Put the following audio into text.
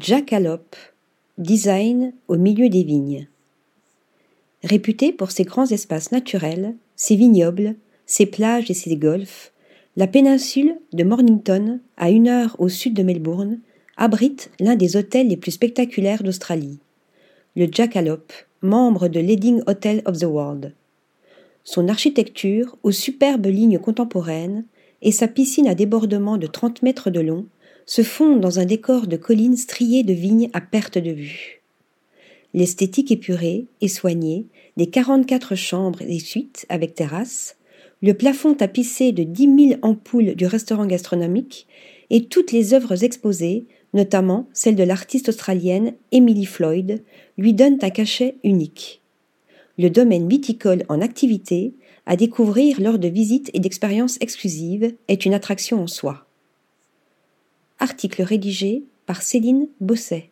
Jackalope, design au milieu des vignes. Réputé pour ses grands espaces naturels, ses vignobles, ses plages et ses golfs, la péninsule de Mornington, à une heure au sud de Melbourne, abrite l'un des hôtels les plus spectaculaires d'Australie, le Jackalope, membre de Leading Hotel of the World. Son architecture, aux superbes lignes contemporaines, et sa piscine à débordement de 30 mètres de long se fondent dans un décor de collines striées de vignes à perte de vue. L'esthétique épurée et soignée des 44 chambres et suites avec terrasse, le plafond tapissé de 10 000 ampoules du restaurant gastronomique et toutes les œuvres exposées, notamment celles de l'artiste australienne Emily Floyd, lui donnent un cachet unique. Le domaine viticole en activité, à découvrir lors de visites et d'expériences exclusives, est une attraction en soi. Article rédigé par Céline Bosset.